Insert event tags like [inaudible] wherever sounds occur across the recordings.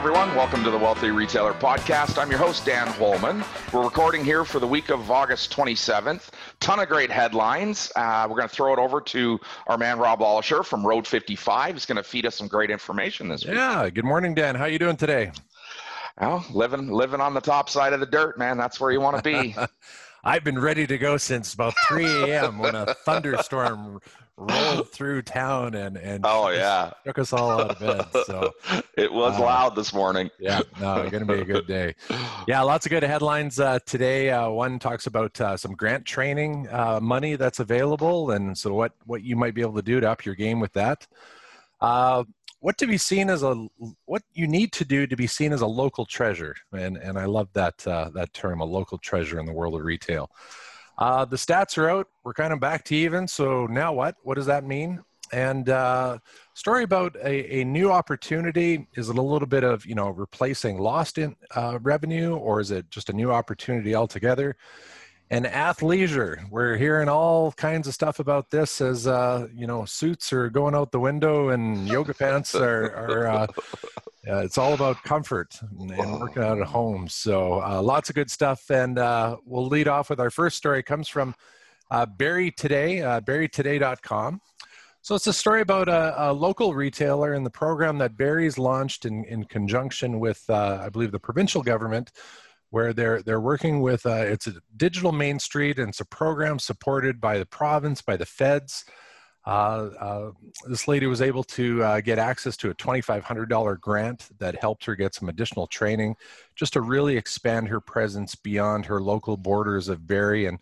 everyone. Welcome to the Wealthy Retailer Podcast. I'm your host, Dan Holman. We're recording here for the week of August 27th. Ton of great headlines. Uh, we're going to throw it over to our man, Rob Wallisher from Road 55. He's going to feed us some great information this week. Yeah. Good morning, Dan. How you doing today? Well, living living on the top side of the dirt, man. That's where you want to be. [laughs] I've been ready to go since about [laughs] 3 a.m. when a thunderstorm rolled through town and and oh yeah took us all out of bed. So [laughs] it was uh, loud this morning. Yeah, no, it's going to be a good day. [laughs] Yeah, lots of good headlines uh, today. Uh, one talks about uh, some grant training uh, money that's available, and so what what you might be able to do to up your game with that. Uh, what to be seen as a what you need to do to be seen as a local treasure, and and I love that that term, a local treasure in the world of retail. Uh, the stats are out. We're kind of back to even. So now what? What does that mean? And uh, story about a, a, new opportunity. Is it a little bit of you know replacing lost in uh, revenue, or is it just a new opportunity altogether? And athleisure, we're hearing all kinds of stuff about this as uh, you know suits are going out the window and yoga pants are, are uh, uh, it's all about comfort and, and, working out at home. So uh, lots of good stuff. And uh, we'll lead off with our first story. It comes from uh, Barrie Today, uh, barrietoday.com. So it's a story about a, a, local retailer and the program that Barrie's launched in, in conjunction with, uh, I believe, the provincial government, where they're they're working with. Uh, it's a digital Main Street, and it's a program supported by the province, by the feds. Uh, uh, this lady was able to uh, get access to a $2,500 grant that helped her get some additional training just to really expand her presence beyond her local borders of Barrie. And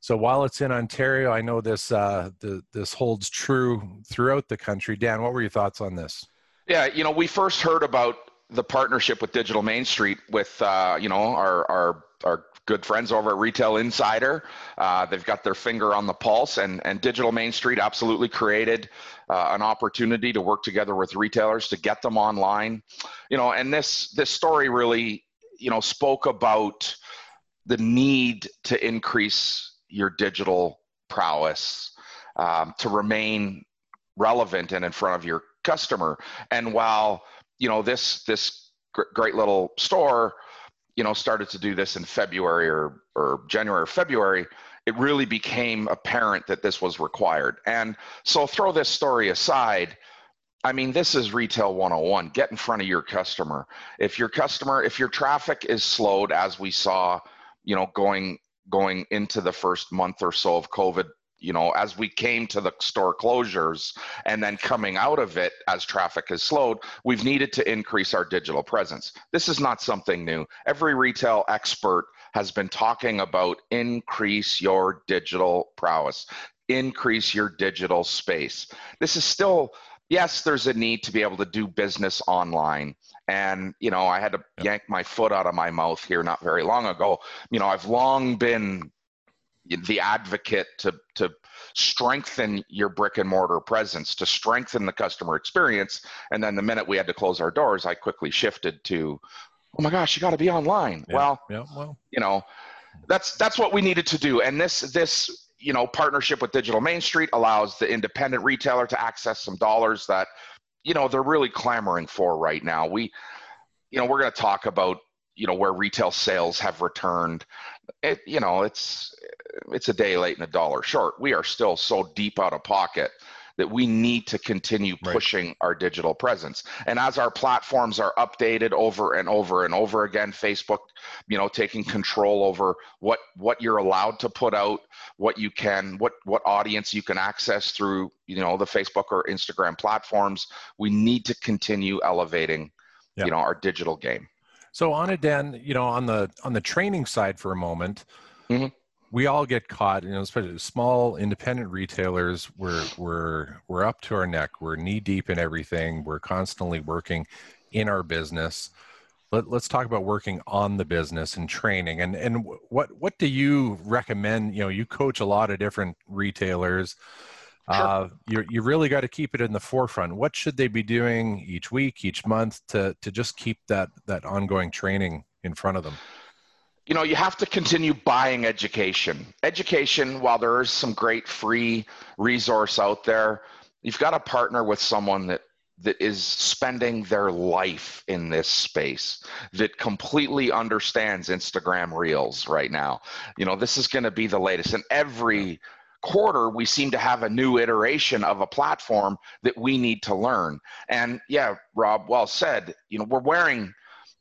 so while it's in Ontario, I know this, uh, the, this holds true throughout the country. Dan, what were your thoughts on this? Yeah, you know, we first heard about the partnership with Digital Main Street with, uh, you know, our, our, our good friends over at Retail Insider. Uh, they've got their finger on the pulse, and, and Digital Main Street absolutely created uh, an opportunity to work together with retailers to get them online. You know, and this this story really, you know, spoke about the need to increase your digital prowess um, to remain relevant and in front of your customer. And while you know this this great little store you know started to do this in February or or January or February, it really became apparent that this was required. And so throw this story aside. I mean, this is retail 101. Get in front of your customer. If your customer, if your traffic is slowed, as we saw, you know, going going into the first month or so of COVID you know, as we came to the store closures and then coming out of it as traffic has slowed, we've needed to increase our digital presence. This is not something new. Every retail expert has been talking about increase your digital prowess, increase your digital space. This is still, yes, there's a need to be able to do business online. And, you know, I had to yep. yank my foot out of my mouth here not very long ago. You know, I've long been the advocate to to strengthen your brick and mortar presence to strengthen the customer experience. And then the minute we had to close our doors i quickly shifted to oh my gosh you got to be online. Yeah, well yeah, well. you know that's that's what we needed to do. And this this you know partnership with digital main street allows the independent retailer to access some dollars that you know they're really clamoring for right now. We you know we're going to talk about you know where retail sales have returned. It you know it's it's a day late and a dollar short. We are still so deep out of pocket that we need to continue pushing right. our digital presence. And as our platforms are updated over and over and over again, Facebook, you know, taking control over what what you're allowed to put out, what you can, what what audience you can access through, you know, the Facebook or Instagram platforms, we need to continue elevating, yep. you know, our digital game. So on it, Dan, you know, on the on the training side for a moment, mm-hmm we all get caught, you know, especially small independent retailers. We're we're we're up to our neck. We're knee deep in everything. We're constantly working in our business. Let, us talk about working on the business and training. And and what what do you recommend? You know, you coach a lot of different retailers. Sure. Uh, you you really got to keep it in the forefront. What should they be doing each week, each month to to just keep that that ongoing training in front of them? You know, you have to continue buying education. Education, while there is some great free resource out there, you've got to partner with someone that that is spending their life in this space that completely understands Instagram Reels right now. You know, this is going to be the latest. And every quarter, we seem to have a new iteration of a platform that we need to learn. And yeah, Rob, well said. You know, we're wearing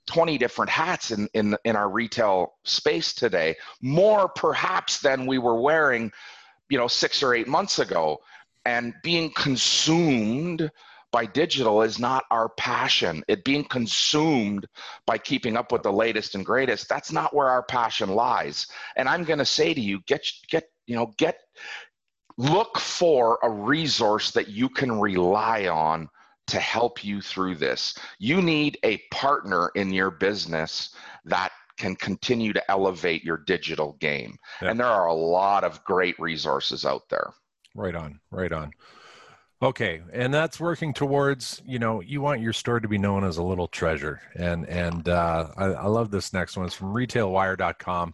20 different hats in, in, in our retail space today, more perhaps than we were wearing, you know, six or eight months ago. And being consumed by digital is not our passion. It being consumed by keeping up with the latest and greatest, that's not where our passion lies. And I'm going to say to you, get get you know, get look for a resource that you can rely on to help you through this. You need a partner in your business that can continue to elevate your digital game. And there are a lot of great resources out there. Right on, right on. Okay, and that's working towards you know you want your store to be known as a little treasure, and and uh, I, I love this next one. It's from RetailWire.com,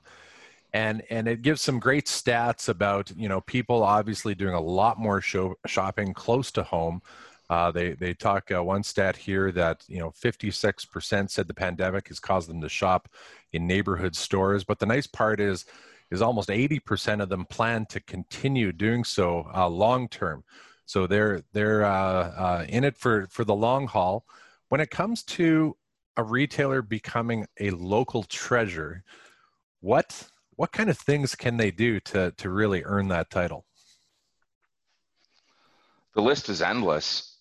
and and it gives some great stats about you know people obviously doing a lot more show, shopping close to home. Uh, they they talk uh, one stat here that you know 56% said the pandemic has caused them to shop in neighborhood stores, but the nice part is is almost 80% of them plan to continue doing so uh, long term. So they're they're uh, uh, in it for for the long haul. When it comes to a retailer becoming a local treasure, what what kind of things can they do to to really earn that title? The list is endless.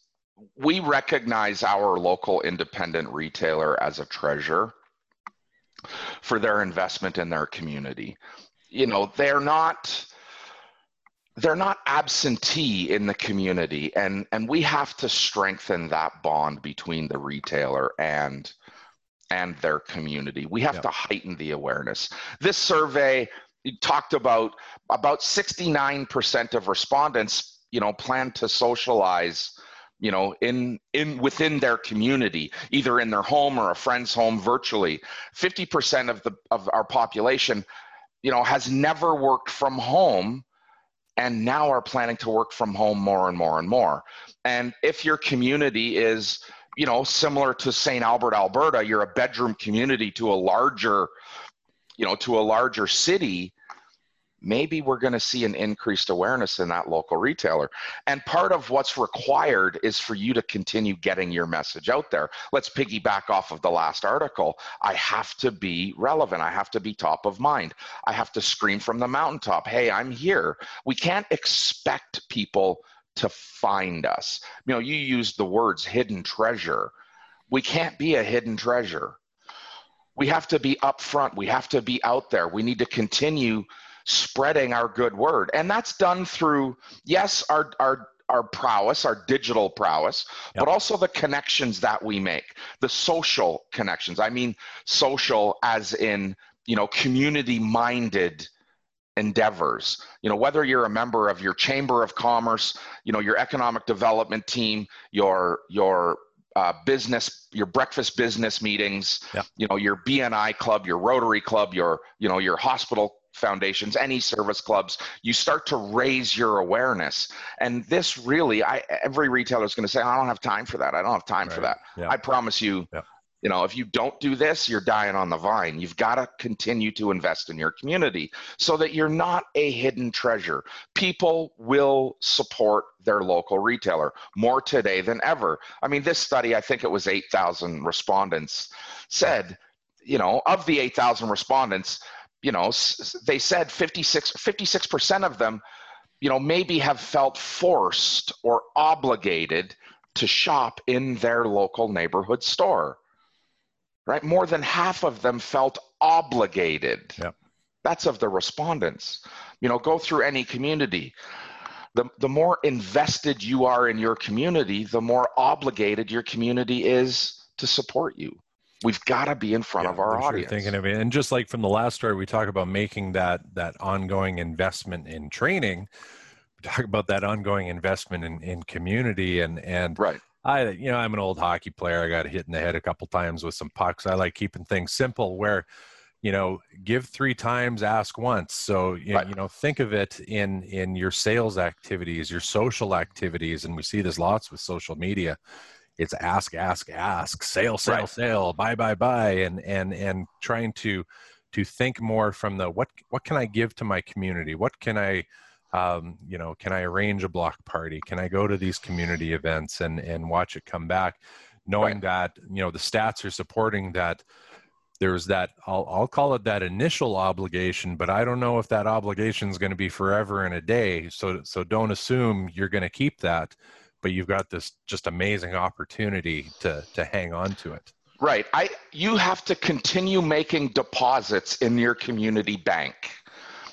We recognize our local independent retailer as a treasure for their investment in their community. You know, they're not they're not absentee in the community and and we have to strengthen that bond between the retailer and and their community. We have to heighten the awareness. This survey talked about about 69% of respondents you know plan to socialize you know in in within their community either in their home or a friend's home virtually 50% of the of our population you know has never worked from home and now are planning to work from home more and more and more. And if your community is, you know, similar to St. Albert, Alberta, you're a bedroom community to a larger, you know, to a larger city, maybe we're going to see an increased awareness in that local retailer. And part of what's required is for you to continue getting your message out there. Let's piggyback off of the last article. I have to be relevant. I have to be top of mind. I have to scream from the mountaintop hey, I'm here. We can't expect people to find us. You know, you used the words hidden treasure. We can't be a hidden treasure. We have to be upfront. We have to be out there. We need to continue spreading our good word. And that's done through, yes, our, our, our prowess, our digital prowess, yep. but also the connections that we make, the social connections. I mean, social as in, you know, community minded endeavors you know whether you're a member of your chamber of commerce you know your economic development team your your uh, business your breakfast business meetings yeah. you know your bni club your rotary club your you know your hospital foundations, any service clubs, you start to raise your awareness. And this really, I every retailer is going to say, I don't have time for that. I don't have time right. for that. Yeah. I promise you, yeah. you know, if you don't do this, you're dying on the vine. You've got to continue to invest in your community so that you're not a hidden treasure. People will support their local retailer more today than ever. I mean, this study, I think it was 8,000 respondents, said, you know, of the 8,000 respondents, you know, they said 56, 56% of them, you know, maybe have felt forced or obligated to shop in their local neighborhood store. Right? More than half of them felt obligated. Yep. That's of the respondents. You know, go through any community. The, the more invested you are in your community, the more obligated your community is to support you. We've got to be in front yeah, of our audience. Sure thinking of it, and just like from the last story, we talk about making that that ongoing investment in training. We talk about that ongoing investment in, in community and and right. I you know I'm an old hockey player. I got hit in the head a couple times with some pucks. I like keeping things simple where you know give three times ask once so you, right. you know think of it in in your sales activities your social activities and we see this lots with social media it's ask, ask, ask, sale, sale, Right. sale, buy, buy, buy, and and and trying to to think more from the what what can I give to my community? What can I um, you know, can I arrange a block party? Can I go to these community events and and watch it come back, knowing that you know the stats are supporting that there's that I'll, I'll call it that initial obligation but i don't know if that obligation is going to be forever and a day so so don't assume you're going to keep that but you've got this just amazing opportunity to to hang on to it Right. I you have to continue making deposits in your community bank.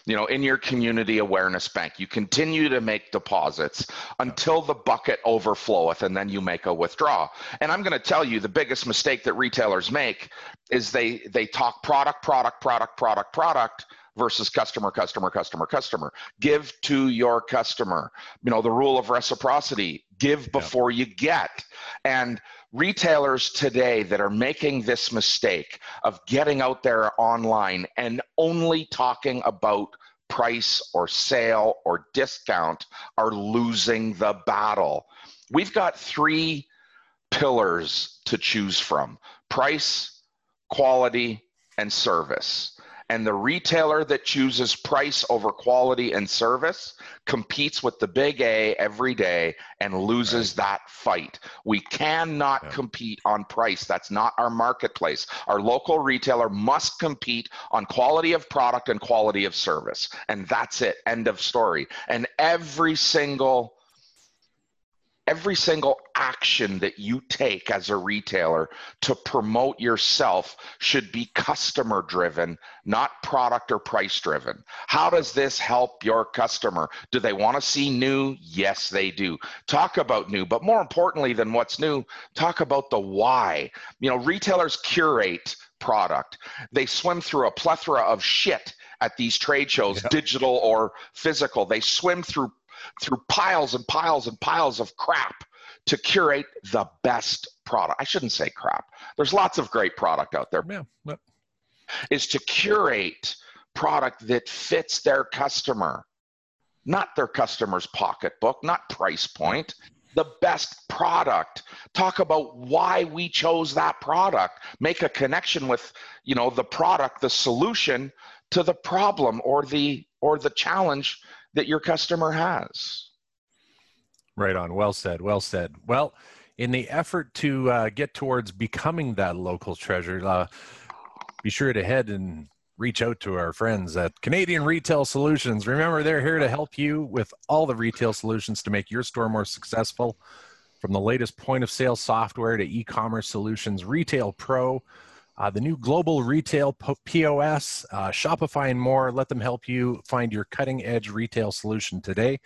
You know, in your community awareness bank. You continue to make deposits until the bucket overfloweth and then you make a withdrawal. And I'm going to tell you the biggest mistake that retailers make is they they talk product product product product product versus customer customer customer customer. Give to your customer. You know, the rule of reciprocity, give before you get. And retailers today that are making this mistake of getting out there online and only talking about price or sale or discount are losing the battle. We've got three pillars to choose from price, quality, and service. And the retailer that chooses price over quality and service competes with the big A every day and loses that fight. We cannot Yeah. compete on price. That's not our marketplace. Our local retailer must compete on quality of product and quality of service. And that's it. End of story. And every single every single action that you take as a retailer to promote yourself should be customer driven, not product or price driven. How does this help your customer? Do they want to see new? Yes, they do. Talk about new, but more importantly than what's new, talk about the why. You know, retailers curate product, they swim through a plethora of shit at these trade shows, Yeah. digital or physical. They swim through through piles and piles and piles of crap to curate the best product. I shouldn't say crap. There's lots of great product out there. yeah yep. Is to curate product that fits their customer, not their customer's pocketbook, not price point. The best product. Talk about why we chose that product. Make a connection with, you know, the product, the solution to the problem or the or the challenge that your customer has. Right on. Well said. Well said. Well, in the effort to uh, get towards becoming that local treasure, uh, be sure to head and reach out to our friends at Canadian Retail Solutions. Remember, they're here to help you with all the retail solutions to make your store more successful. From the latest point of sale software to e commerce solutions, Retail Pro, uh, the new global retail POS, uh, Shopify, and more. Let them help you find your cutting edge retail solution today.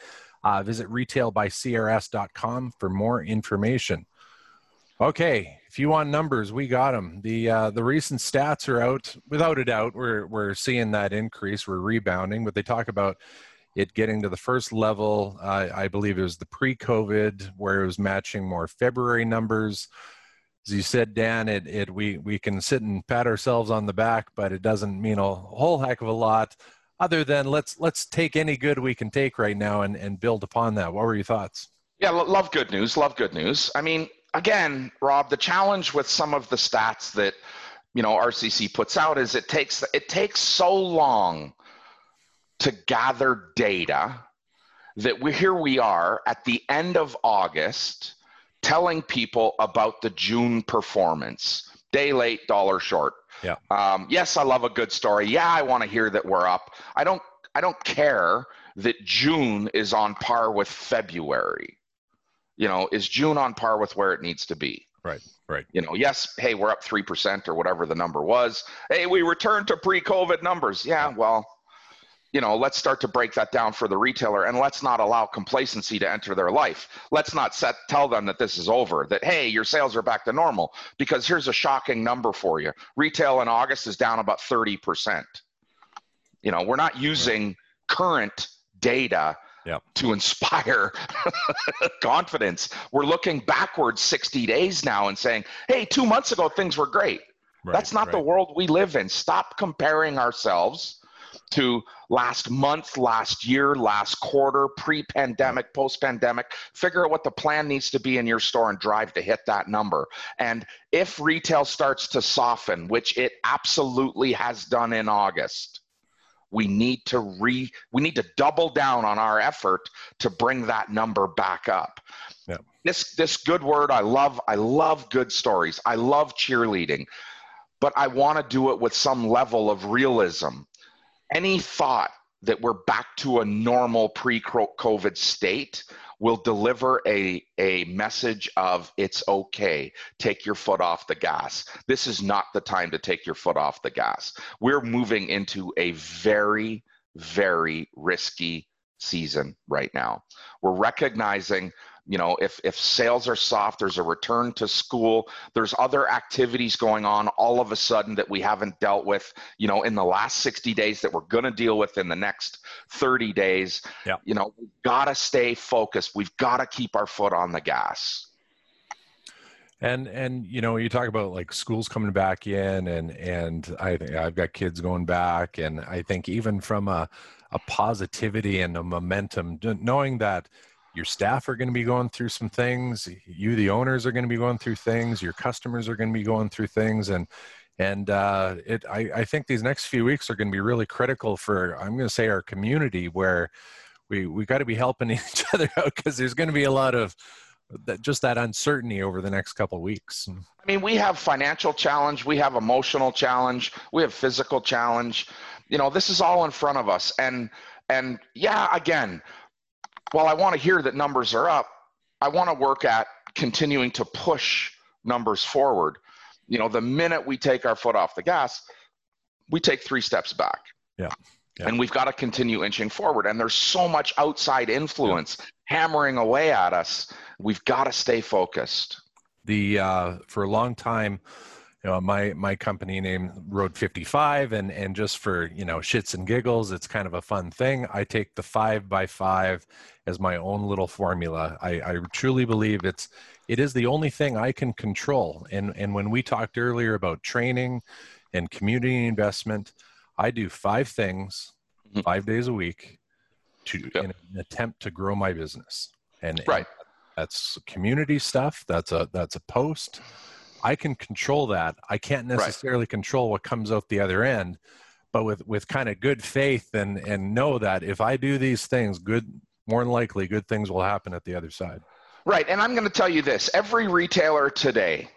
Uh, visit retailbycrs.com for more information. Okay, if you want numbers, we got them. The uh, the recent stats are out. Without a doubt, we're we're seeing that increase. We're rebounding, but they talk about it getting to the first level. Uh, I believe it was the pre-COVID, where it was matching more February numbers. As you said, Dan, it, it we we can sit and pat ourselves on the back, but it doesn't mean a whole heck of a lot other than let's let's take any good we can take right now and, and build upon that. What were your thoughts? Yeah, lo- love good news. Love good news. I mean, again, Rob, the challenge with some of the stats that you know RCC puts out is it takes it takes so long to gather data that we here we are at the end of August telling people about the June performance. Day late, dollar short. Yeah. Um, yes, I love a good story. Yeah, I want to hear that we're up. I don't. I don't care that June is on par with February. You know, is June on par with where it needs to be? Right, right. You know, yes, hey, we're up 3% or whatever the number was. Hey, we returned to pre COVID numbers. Yeah, well, you know, let's start to break that down for the retailer and let's not allow complacency to enter their life. Let's not set, tell them that this is over, that, hey, your sales are back to normal. Because here's a shocking number for you retail in August is down about 30%. You know, we're not using current data Yep. to inspire [laughs] confidence. We're looking backwards 60 days now and saying, hey, two months ago, things were great. right That's not the world we live in. Stop comparing ourselves to last month, last year, last quarter, pre pandemic, post pandemic. Figure out what the plan needs to be in your store and drive to hit that number. And if retail starts to soften, which it absolutely has done in August, we need to re we need to double down on our effort to bring that number back up yeah. this this good word i love i love good stories i love cheerleading but i want to do it with some level of realism any thought that we're back to a normal pre-covid state will deliver a, a message of it's okay. Take your foot off the gas. This is not the time to take your foot off the gas. We're moving into a very, very risky season right now. We're recognizing you know if if sales are soft there's a return to school there's other activities going on all of a sudden that we haven't dealt with you know in the last 60 days that we're going to deal with in the next 30 days. Yeah. you know we've got to stay focused. We've got to keep our foot on the gas. And and you know you talk about like schools coming back in and and i think i've got kids going back. And i think even from a a positivity and a momentum knowing that your staff are going to be going through some things you the owners are going to be going through things your customers are going to be going through things and and uh, it I, I think these next few weeks are going to be really critical for i'm going to say our community where we we got to be helping [laughs] each other out because there's going to be a lot of that just that uncertainty over the next couple weeks. I mean we have financial challenge we have emotional challenge we have physical challenge. You know this is all in front of us and and yeah again while I want to hear that numbers are up, I want to work at continuing to push numbers forward. You know, the minute we take our foot off the gas, we take three steps back. Yeah. yeah. And we've got to continue inching forward. And there's so much outside influence yeah. hammering away at us. We've got to stay focused. The uh, for a long time, you know my my company name road 55 and and just for you know shits and giggles it's kind of a fun thing. I take the five by five as my own little formula. I i truly believe it's it is the only thing i can control. And and when we talked earlier about training and community investment i do five things mm-hmm. five days a week to yep. in an attempt to grow my business. And right. and that's community stuff. That's a that's a post I can control that. I can't necessarily right. control what comes out the other end, but with with kind of good faith and and know that if I do these things, good more than likely good things will happen at the other side. Right, and I'm going to tell you this: every retailer today,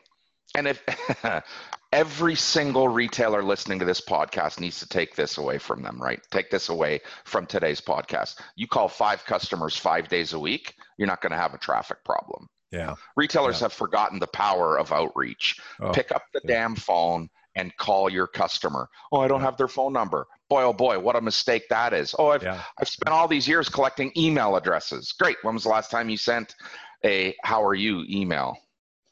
and if [laughs] every single retailer listening to this podcast needs to take this away from them, right? Take this away from today's podcast. You call five customers five days a week, you're not going to have a traffic problem. Yeah. Retailers yeah. have forgotten the power of outreach. Oh, Pick up the yeah. damn phone and call your customer. Oh, I don't have their phone number. Boy, oh boy, what a mistake that is. Oh, I've. I've spent all these years collecting email addresses. Great. When was the last time you sent a how are you email?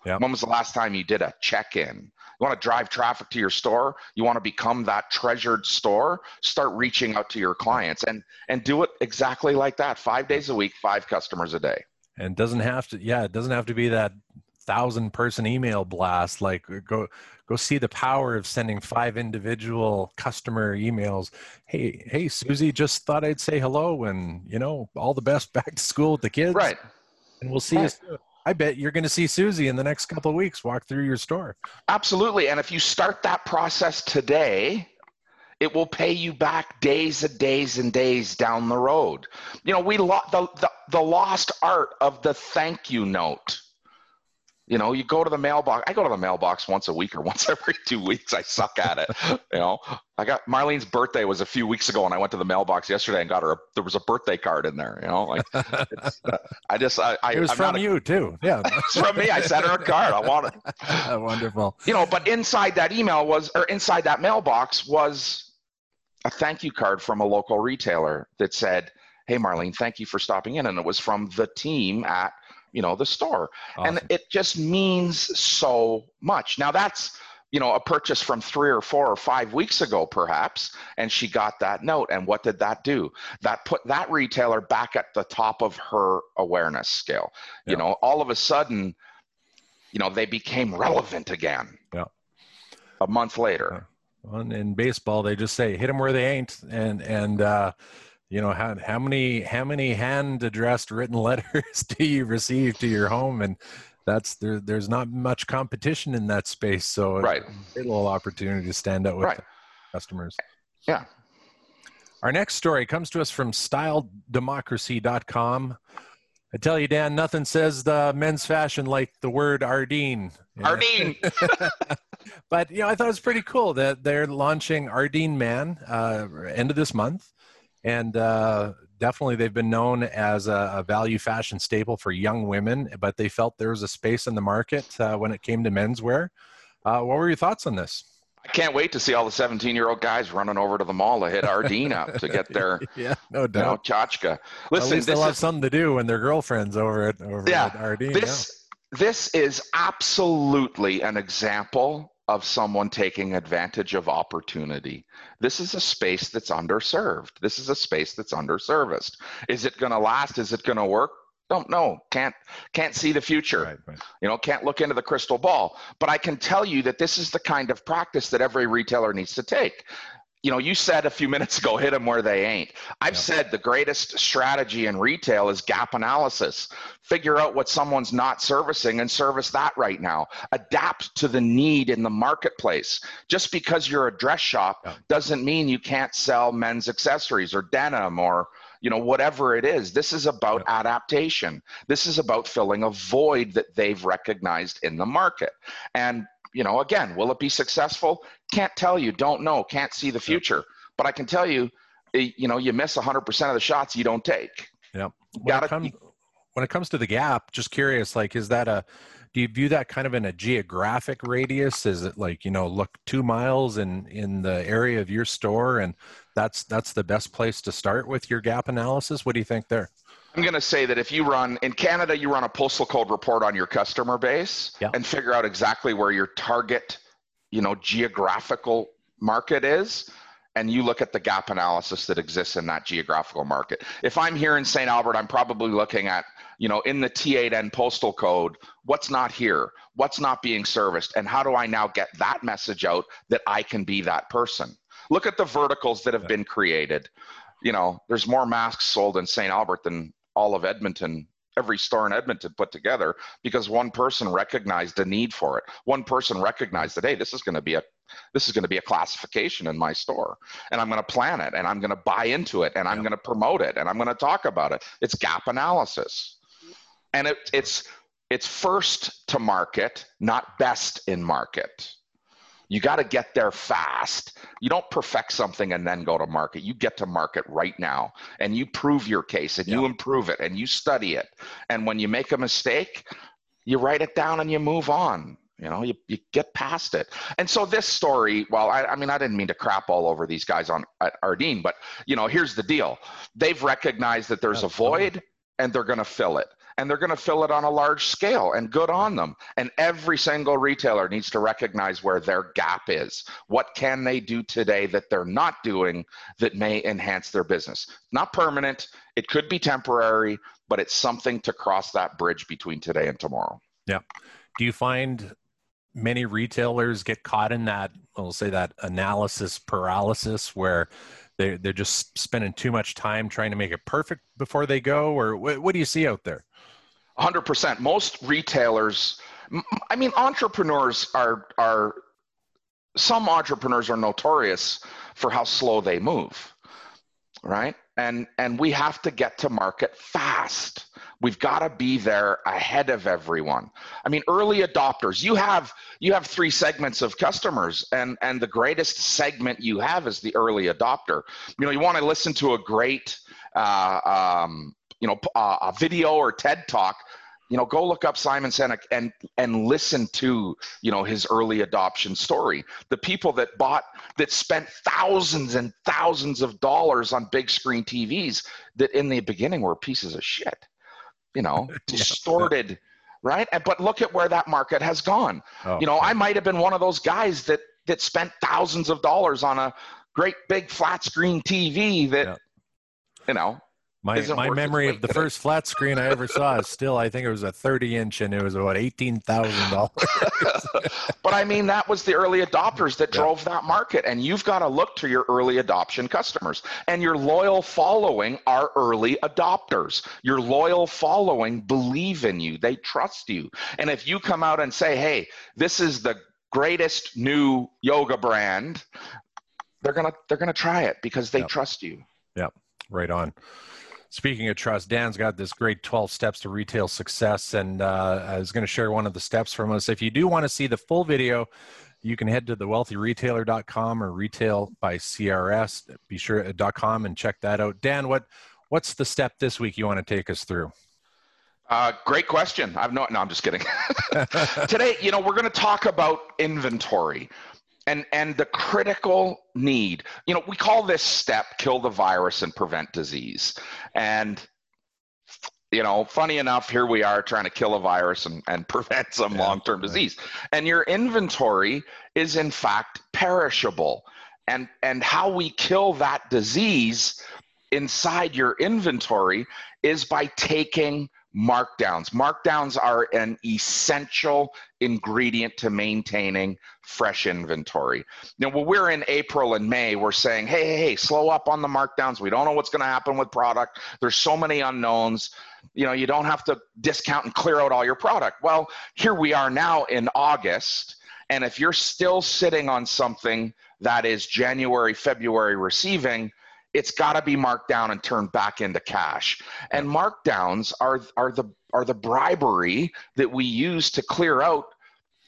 Yeah. When was the last time you did a check in? You want to drive traffic to your store? You want to become that treasured store? Start reaching out to your clients and and do it exactly like that. 5 days a week, 5 customers a day and doesn't have to yeah it doesn't have to be that thousand person email blast like uh, go go see the power of sending five individual customer emails hey hey susie just thought i'd say hello and you know all the best [laughs] back to school with the kids right and we'll see right. you I bet you're going to see Susie in the next couple of weeks walk through your store. Absolutely. And if you start that process today, it will pay you back days and days and days down the road. You know, we lo- the, the the lost art of the thank you note. You know, you go to the mailbox. I go to the mailbox once a week or [laughs] once every two weeks. I suck at it. you know, I got Marlene's birthday was a few weeks ago, and I went to the mailbox yesterday and got her. A, there was a birthday card in there. You know, like uh, I just I, I it was I'm from you a, too. Yeah, it's [laughs] from me. I sent her a card. I want it. [laughs] Wonderful. You know, but inside that email was, or inside that mailbox was a thank you card from a local retailer that said, "Hey, Marlene, thank you for stopping in," and it was from the team at you know the store, awesome. and it just means so much. Now that's you know a purchase from three or four or five weeks ago perhaps and she got that note. And what did that do? That put that retailer back at the top of her awareness scale. Yeah. you know all of a sudden you know they became relevant again. Yeah. A month later. On in baseball, they just say hit them where they ain't, and and uh, you know how how many how many hand addressed written [laughs] letters do you receive to your home, and that's there. There's not much competition in that space, so right, a little opportunity to stand out with right. customers. Yeah. Our next story comes to us from StyleDemocracy.com. I tell you, Dan, nothing says the men's fashion like the word Ardene. Ardene. [laughs] [laughs] but you know, I thought it was pretty cool that they're launching Ardene Man uh, end of this month, and uh, definitely they've been known as a, a, value fashion staple for young women. But they felt there was a space in the market uh, when it came to menswear. Uh, what were your thoughts on this? I can't wait to see all the 17 year old guys running over to the mall to hit Ardene up to get their [laughs] yeah, no doubt. You know. Listen, at least they'll is, have something to do when their girlfriends over at over yeah, at Ardene. This yeah. this is absolutely an example of someone taking advantage of opportunity. This is a space that's underserved. This is a space that's underserviced. Is it going to last? Is it going to work? don't know can't can't see the future right, right. you know can't look into the crystal ball but i can tell you that this is the kind of practice that every retailer needs to take you know you said a few minutes ago hit them where they ain't. I've yep. said the greatest strategy in retail is gap analysis. Figure out what someone's not servicing and service that right now. Adapt to the need in the marketplace. Just because you're a dress shop yep. doesn't mean you can't sell men's accessories or denim or you know whatever it is. This is about yeah. adaptation. This is about filling a void that they've recognized in the market. And you know again will it be successful can't tell you don't know can't see the future. But i can tell you eh, you know you miss 100% of the shots you don't take. Yeah when, Gotta, it comes, when it comes to the gap just curious like is that a do you view that kind of in a geographic radius? Is it like you know look two miles in in the area of your store and that's that's the best place to start with your gap analysis? What do you think there? I'm going to say that if you run in canada you run a postal code report on your customer base yeah. and figure out exactly where your target you know geographical market is and you look at the gap analysis that exists in that geographical market. If I'm here in St. Albert, I'm probably looking at, you know, in the T8N postal code, what's not here, what's not being serviced, and how do I now get that message out that I can be that person? Look at the verticals that have been created. You know, there's more masks sold in St. Albert than all of Edmonton every store in Edmonton put together because one person recognized a need for it. One person recognized that hey, this is going to be a this is going to be a classification in my store and i'm going to plan it and i'm going to buy into it and i'm going to promote it and i'm going to talk about it. It's gap analysis. And it, it's it's first to market not best in market you got to get there fast you don't perfect something and then go to market you get to market right now and you prove your case and you improve it and you study it and when you make a mistake you write it down and you move on you know, you, you get past it. And so this story, well, I, I mean, I didn't mean to crap all over these guys on at Ardene, but you know, here's the deal. They've recognized that there's a void and they're going to fill it. And they're going to fill it on a large scale and good on them. And every single retailer needs to recognize where their gap is. What can they do today that they're not doing that may enhance their business? Not permanent, it could be temporary, but it's something to cross that bridge between today and tomorrow. Yeah. Do you find many retailers get caught in that we'll say that analysis paralysis where they they're just spending too much time trying to make it perfect before they go or what, what do you see out there? 100% most retailers i mean entrepreneurs are are some entrepreneurs are notorious for how slow they move right? And and we have to get to market fast we've got to be there ahead of everyone. I mean early adopters you have you have three segments of customers and and the greatest segment you have is the early adopter. You know you want to listen to a great uh, um, you know uh, a video or ted talk you know go look up simon sinek and and listen to you know his early adoption story. The people that bought that spent thousands and thousands of dollars on big screen tvs that in the beginning were pieces of shit you know [laughs] distorted right? But look at where that market has gone. Oh, you know i might have been one of those guys that that spent thousands of dollars on a great big flat screen tv that yeah. you know My, my memory of the today. first flat screen I ever saw is still, I think it was a 30 inch and it was about $18,000. but I mean, that was the early adopters that drove yeah. that market. And you've got to look to your early adoption customers. And your loyal following are early adopters. Your loyal following believe in you, they trust you. And if you come out and say, hey, this is the greatest new yoga brand, they're gonna they're gonna try it because they yep. trust you. Yep, right on. Speaking of trust, Dan's got this great 12 steps to retail success, and uh, going to share one of the steps from us. If you do want to see the full video, you can head to thewealthyretailer.com or retail by CRS. Be sure uh, .com and check that out. Dan, what what's the step this week you want to take us through? Uh, great question. I've no, no, I'm just kidding. [laughs] Today, you know, we're going to talk about inventory and and the critical need you know we call this step kill the virus and prevent disease. And you know funny enough here we are trying to kill a virus and, and [laughs] prevent some yeah, long-term right. disease. And your inventory is in fact perishable. And and how we kill that disease inside your inventory is by taking markdowns. Markdowns are an essential ingredient to maintaining fresh inventory. Now, when we're in April and May, we're saying, hey, hey, hey, slow up on the markdowns. We don't know what's going to happen with product. There's so many unknowns. You know, you don't have to discount and clear out all your product. Well, here we are now in August. And if you're still sitting on something that is January, February receiving, it's got to be marked down and turned back into cash. And markdowns are are the are the bribery that we use to clear out,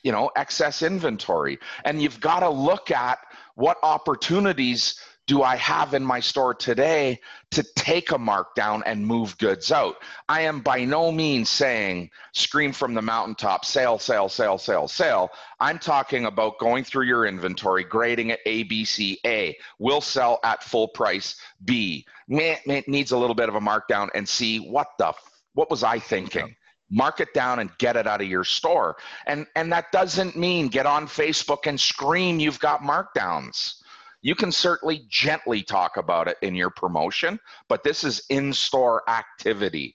you know, excess inventory. And you've got to look at what opportunities do I have in my store today to take a markdown and move goods out? I am by no means saying scream from the mountaintop, sale, sale, sale, sale, sale. I'm talking about going through your inventory, grading it A, B, C, A, will sell at full price, B, needs a little bit of a markdown, and C, what the, f- what was I thinking? mark it down and get it out of your store and and that doesn't mean get on facebook and scream you've got markdowns you can certainly gently talk about it in your promotion, but this is in store activity.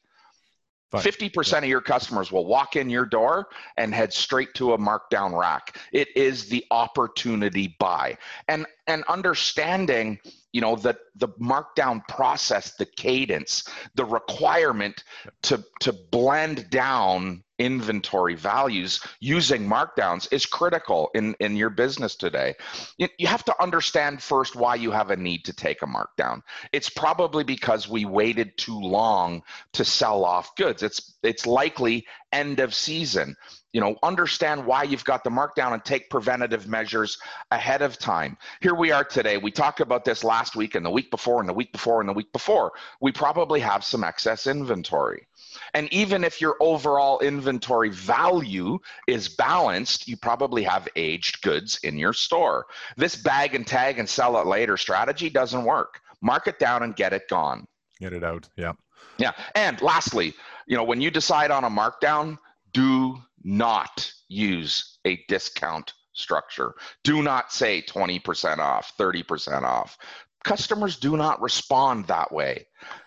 Fine. 50% of your customers will walk in your door and head straight to a markdown rack. It is the opportunity buy. And and understanding, you know, that the markdown process, the cadence, the requirement to to blend down inventory values using markdowns is critical in, in your business today. You have to understand first why you have a need to take a markdown. It's probably because we waited too long to sell off goods. It's it's likely end of season. You know, understand why you've got the markdown and take preventative measures ahead of time. Here we are today. We talked about this last week and the week before and the week before and the week before. We probably have some excess inventory. And even if your overall inventory value is balanced, you probably have aged goods in your store. This bag and tag and sell it later strategy doesn't work. Mark it down and get it gone. Get it out. Yeah. Yeah. And lastly, you know, when you decide on a markdown, do not use a discount structure. Do not say 20% off, 30% off. Customers do not respond that way.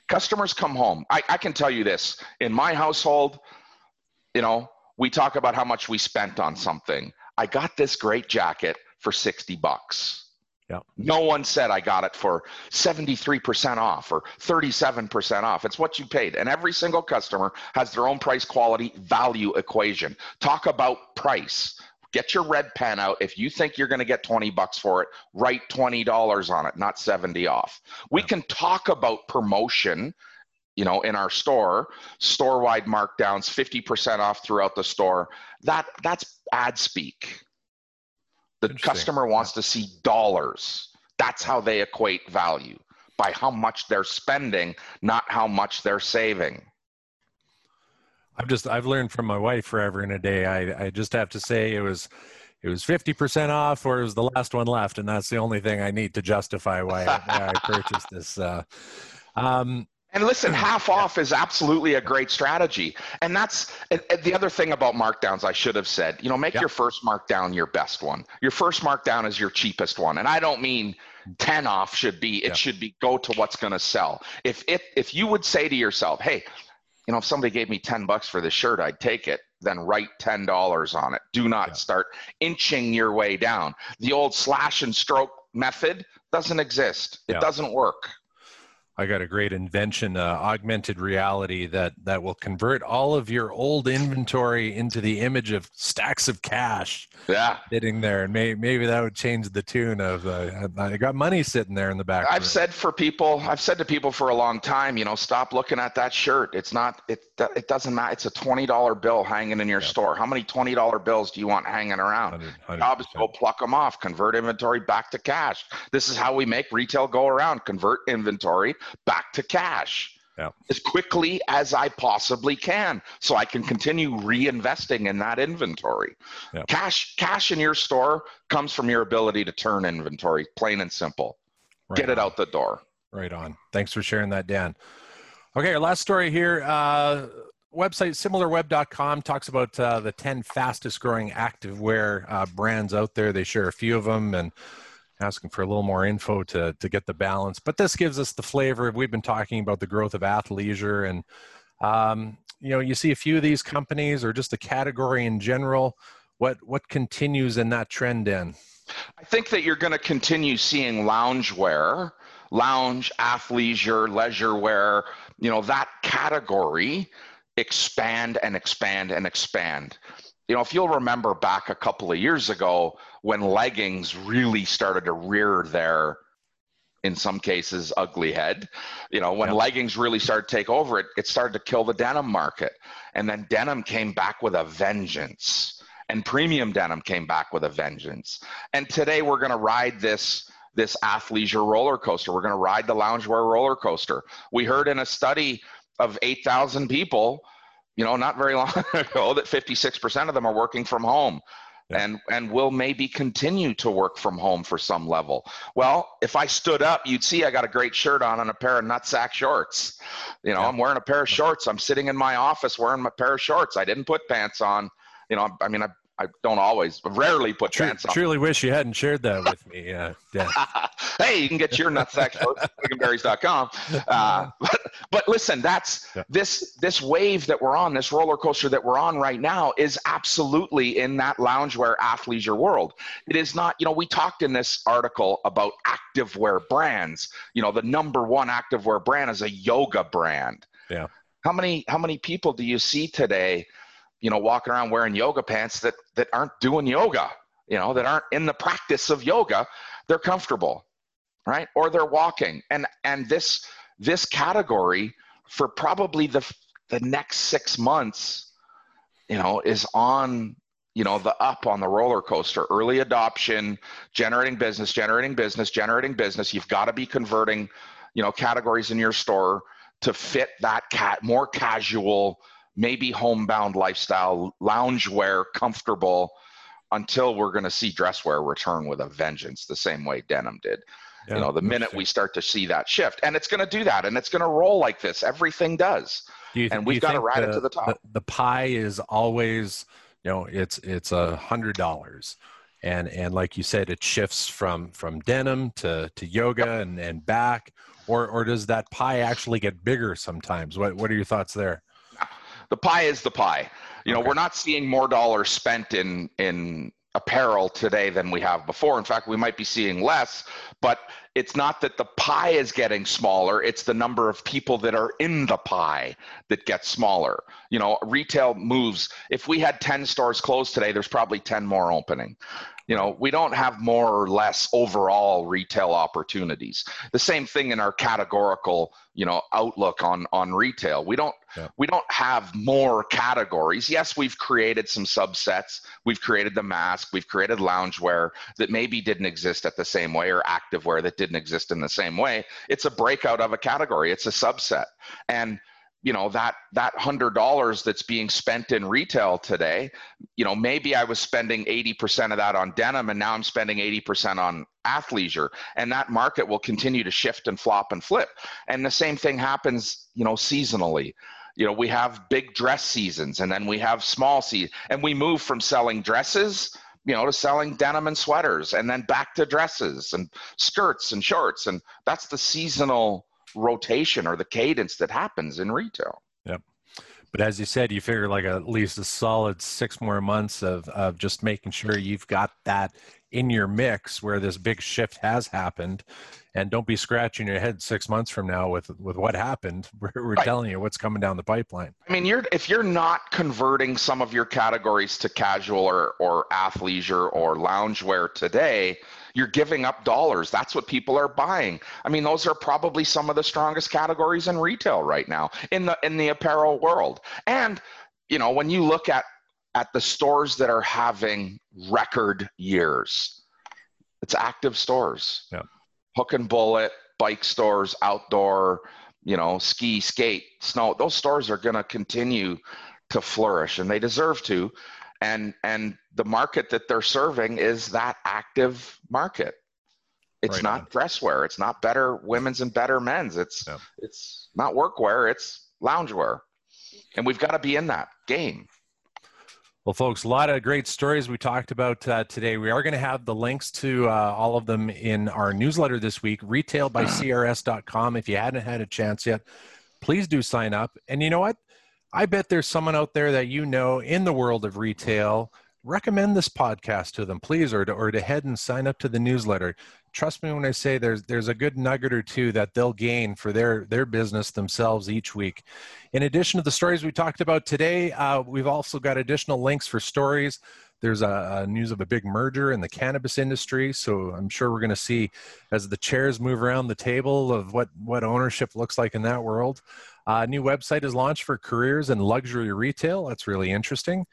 Customers come home. I, I can tell you this in my household, you know, we talk about how much we spent on something. I got this great jacket for 60 bucks. Yeah. No one said I got it for 73% off or 37% off. It's what you paid. And every single customer has their own price quality value equation. Talk about price. Get your red pen out. If you think you're going to get 20 bucks for it, write $20 on it, not 70 off. We can talk about promotion, you know, in our store, store-wide markdowns, 50% off throughout the store. That that's ad speak. The customer wants to see dollars. That's how they equate value by how much they're spending, not how much they're saving. I've just I've learned from my wife forever in a day. I I just have to say it was it was 50% off or it was the last one left and that's the only thing I need to justify why I, why I [laughs] purchased this uh, um, and listen, hmm. half off is absolutely a great strategy. And that's the other thing about markdowns I should have said. You know, make yep. your first markdown your best one. Your first markdown is your cheapest one. And I don't mean hmm. 10 off should be it should be go to what's going to sell if it if you would say to yourself hey you know if somebody gave me 10 bucks for this shirt i'd take it then write $10 on it do not start inching your way down the old slash and stroke method doesn't exist it doesn't work I got a great invention, uh, augmented reality that that will convert all of your old inventory into the image of stacks of cash. Yeah, sitting there, and may, maybe that would change the tune of. Uh, I got money sitting there in the back. I've room. said for people, I've said to people for a long time, you know, stop looking at that shirt. It's not. It it doesn't matter. It's a twenty dollar bill hanging in your yeah. store. How many twenty dollar bills do you want hanging around? 100, Job is go pluck them off, convert inventory back to cash. This is how we make retail go around. Convert inventory back to cash yeah. as quickly as I possibly can so I can continue reinvesting in that inventory. Yeah. Cash cash in your store comes from your ability to turn inventory, plain and simple. Right Get it out the door. Right on. Thanks for sharing that, Dan. Okay, our last story here. Uh, website similarweb.com talks about uh, the 10 fastest growing activewear uh, brands out there. They share a few of them and asking for a little more info to, to get the balance. But this gives us the flavor. We've been talking about the growth of athleisure and, um, you know, you see a few of these companies or just the category in general. What, what continues in that trend in? I think that you're going to continue seeing loungewear, lounge, athleisure, leisure wear, you know, that category expand and expand and expand you know, if you'll remember back a couple of years ago when leggings really started to rear their, in some cases, ugly head, you know, when leggings really started to take over, it, it started to kill the denim market. And then denim came back with a vengeance. And premium denim came back with a vengeance. And today we're going to ride this this athleisure roller coaster. We're going to ride the loungewear roller coaster. We heard in a study of 8,000 people you know, not very long [laughs] ago that 56% of them are working from home. Yeah. and and will maybe continue to work from home for some level. Well, if I stood up, you'd see I got a great shirt on and a pair of nutsack shorts. You know, yeah. I'm wearing a pair of shorts. I'm sitting in my office wearing my pair of shorts. I didn't put pants on. You know, I mean, I I don't always, rarely put Tr- pants on. I truly wish you hadn't shared that with me. Uh, [laughs] hey, you can get your nutsack at. Uh, [laughs] but, but listen, that's yeah. this this wave that we're on, this roller coaster that we're on right now, is absolutely in that loungewear athleisure world. It is not. You know, we talked in this article about activewear brands. You know, the number one activewear brand is a yoga brand. Yeah. How many how many people do you see today? You know, walking around wearing yoga pants that that aren't doing yoga, you know, that aren't in the practice of yoga, they're comfortable, right? Or they're walking. And and this this category for probably the the next 6 months, you know, is on you know the up on the roller coaster early adoption generating business generating business generating business you've got to be converting you know categories in your store to fit that cat more casual maybe homebound lifestyle, loungewear, comfortable, until we're going to see dresswear return with a vengeance, the same way denim did. Yeah, you know, the minute we start to see that shift, and it's going to do that, and it's going to roll like this. Everything does, do and we've got to ride the, it to the top. The, the pie is always, you know, it's it's a hundred dollars and and like you said it shifts from from denim to to yoga and and back or or does that pie actually get bigger sometimes what what are your thoughts there the pie is the pie. You know, okay. we're not seeing more dollars spent in in apparel today than we have before. In fact, we might be seeing less, but it's not that the pie is getting smaller, it's the number of people that are in the pie that gets smaller. You know, retail moves. If we had 10 stores closed today, there's probably 10 more opening you know we don't have more or less overall retail opportunities. The same thing in our categorical you know outlook on on retail. We don't yeah. we don't have more categories. Yes we've created some subsets. We've created the mask. We've created loungewear that maybe didn't exist at the same way or activewear that didn't exist in the same way. It's a breakout of a category. It's a subset. And you know that that hundred dollars that's being spent in retail today you know maybe i was spending 80% of that on denim and now i'm spending 80% on athleisure. And that market will continue to shift and flop and flip. And the same thing happens you know seasonally. You know we have big dress seasons and then we have small seasons and we move from selling dresses you know to selling denim and sweaters and then back to dresses and skirts and shorts. And that's the seasonal rotation or the cadence that happens in retail. Yep. But as you said you figure like at least a solid six more months of, of just making sure you've got that in your mix where this big shift has happened. And don't be scratching your head six months from now with with what happened. [laughs] We're, we're right. telling you what's coming down the pipeline. I mean you're if you're not converting some of your categories to casual or or athleisure or loungewear today you're giving up dollars that's what people are buying i mean those are probably some of the strongest categories in retail right now in the in the apparel world and you know when you look at at the stores that are having record years. It's active stores. Yeah. Hook and bullet, bike stores, outdoor, you know, ski, skate, snow. Those stores are going to continue to flourish and they deserve to. And and the market that they're serving is that active market. It's right not on. dress wear. It's not better women's and better men's. It's yeah. it's not workwear. It's loungewear. And we've got to be in that game. Well, folks, a lot of great stories we talked about uh, today. We are going to have the links to uh, all of them in our newsletter this week, retailbycrs.com. If you hadn't had a chance yet, please do sign up. And you know what? I bet there's someone out there that you know in the world of retail. Recommend this podcast to them, please, or to, or to head and sign up to the newsletter trust me when I say there's there's a good nugget or two that they'll gain for their their business themselves each week. In addition to the stories we talked about today, uh, we've also got additional links for stories. There's a, a, news of a big merger in the cannabis industry, so I'm sure we're going to see as the chairs move around the table of what what ownership looks like in that world. A uh, new website is launched for careers in luxury retail. That's really interesting.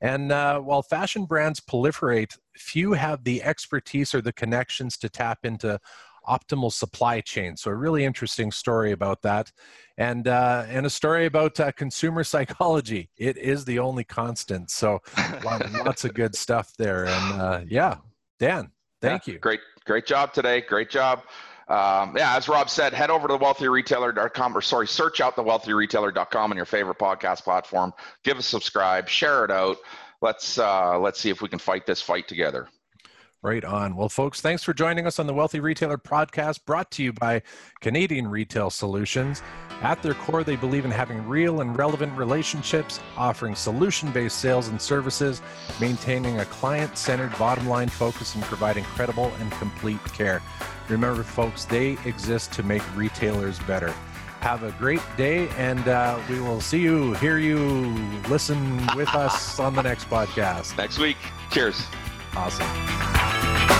And uh, while fashion brands proliferate, few have the expertise or the connections to tap into optimal supply chain. So a really interesting story about that, and uh, and a story about uh, consumer psychology. It is the only constant. So lots of good stuff there. And uh, yeah, Dan, thank yeah, you. Great, great job today. Great job. Um, yeah, as Rob said, head over to the wealthyretailer.com or sorry, search out the wealthyretailer.com on your favorite podcast platform. Give a subscribe, share it out. Let's uh, let's see if we can fight this fight together. Right on. Well, folks, thanks for joining us on the Wealthy Retailer podcast brought to you by Canadian Retail Solutions. At their core, they believe in having real and relevant relationships, offering solution based sales and services, maintaining a client centered bottom line focus, and providing credible and complete care. Remember, folks, they exist to make retailers better. Have a great day, and uh, we will see you, hear you, listen with us on the next podcast. Next week. Cheers. Awesome.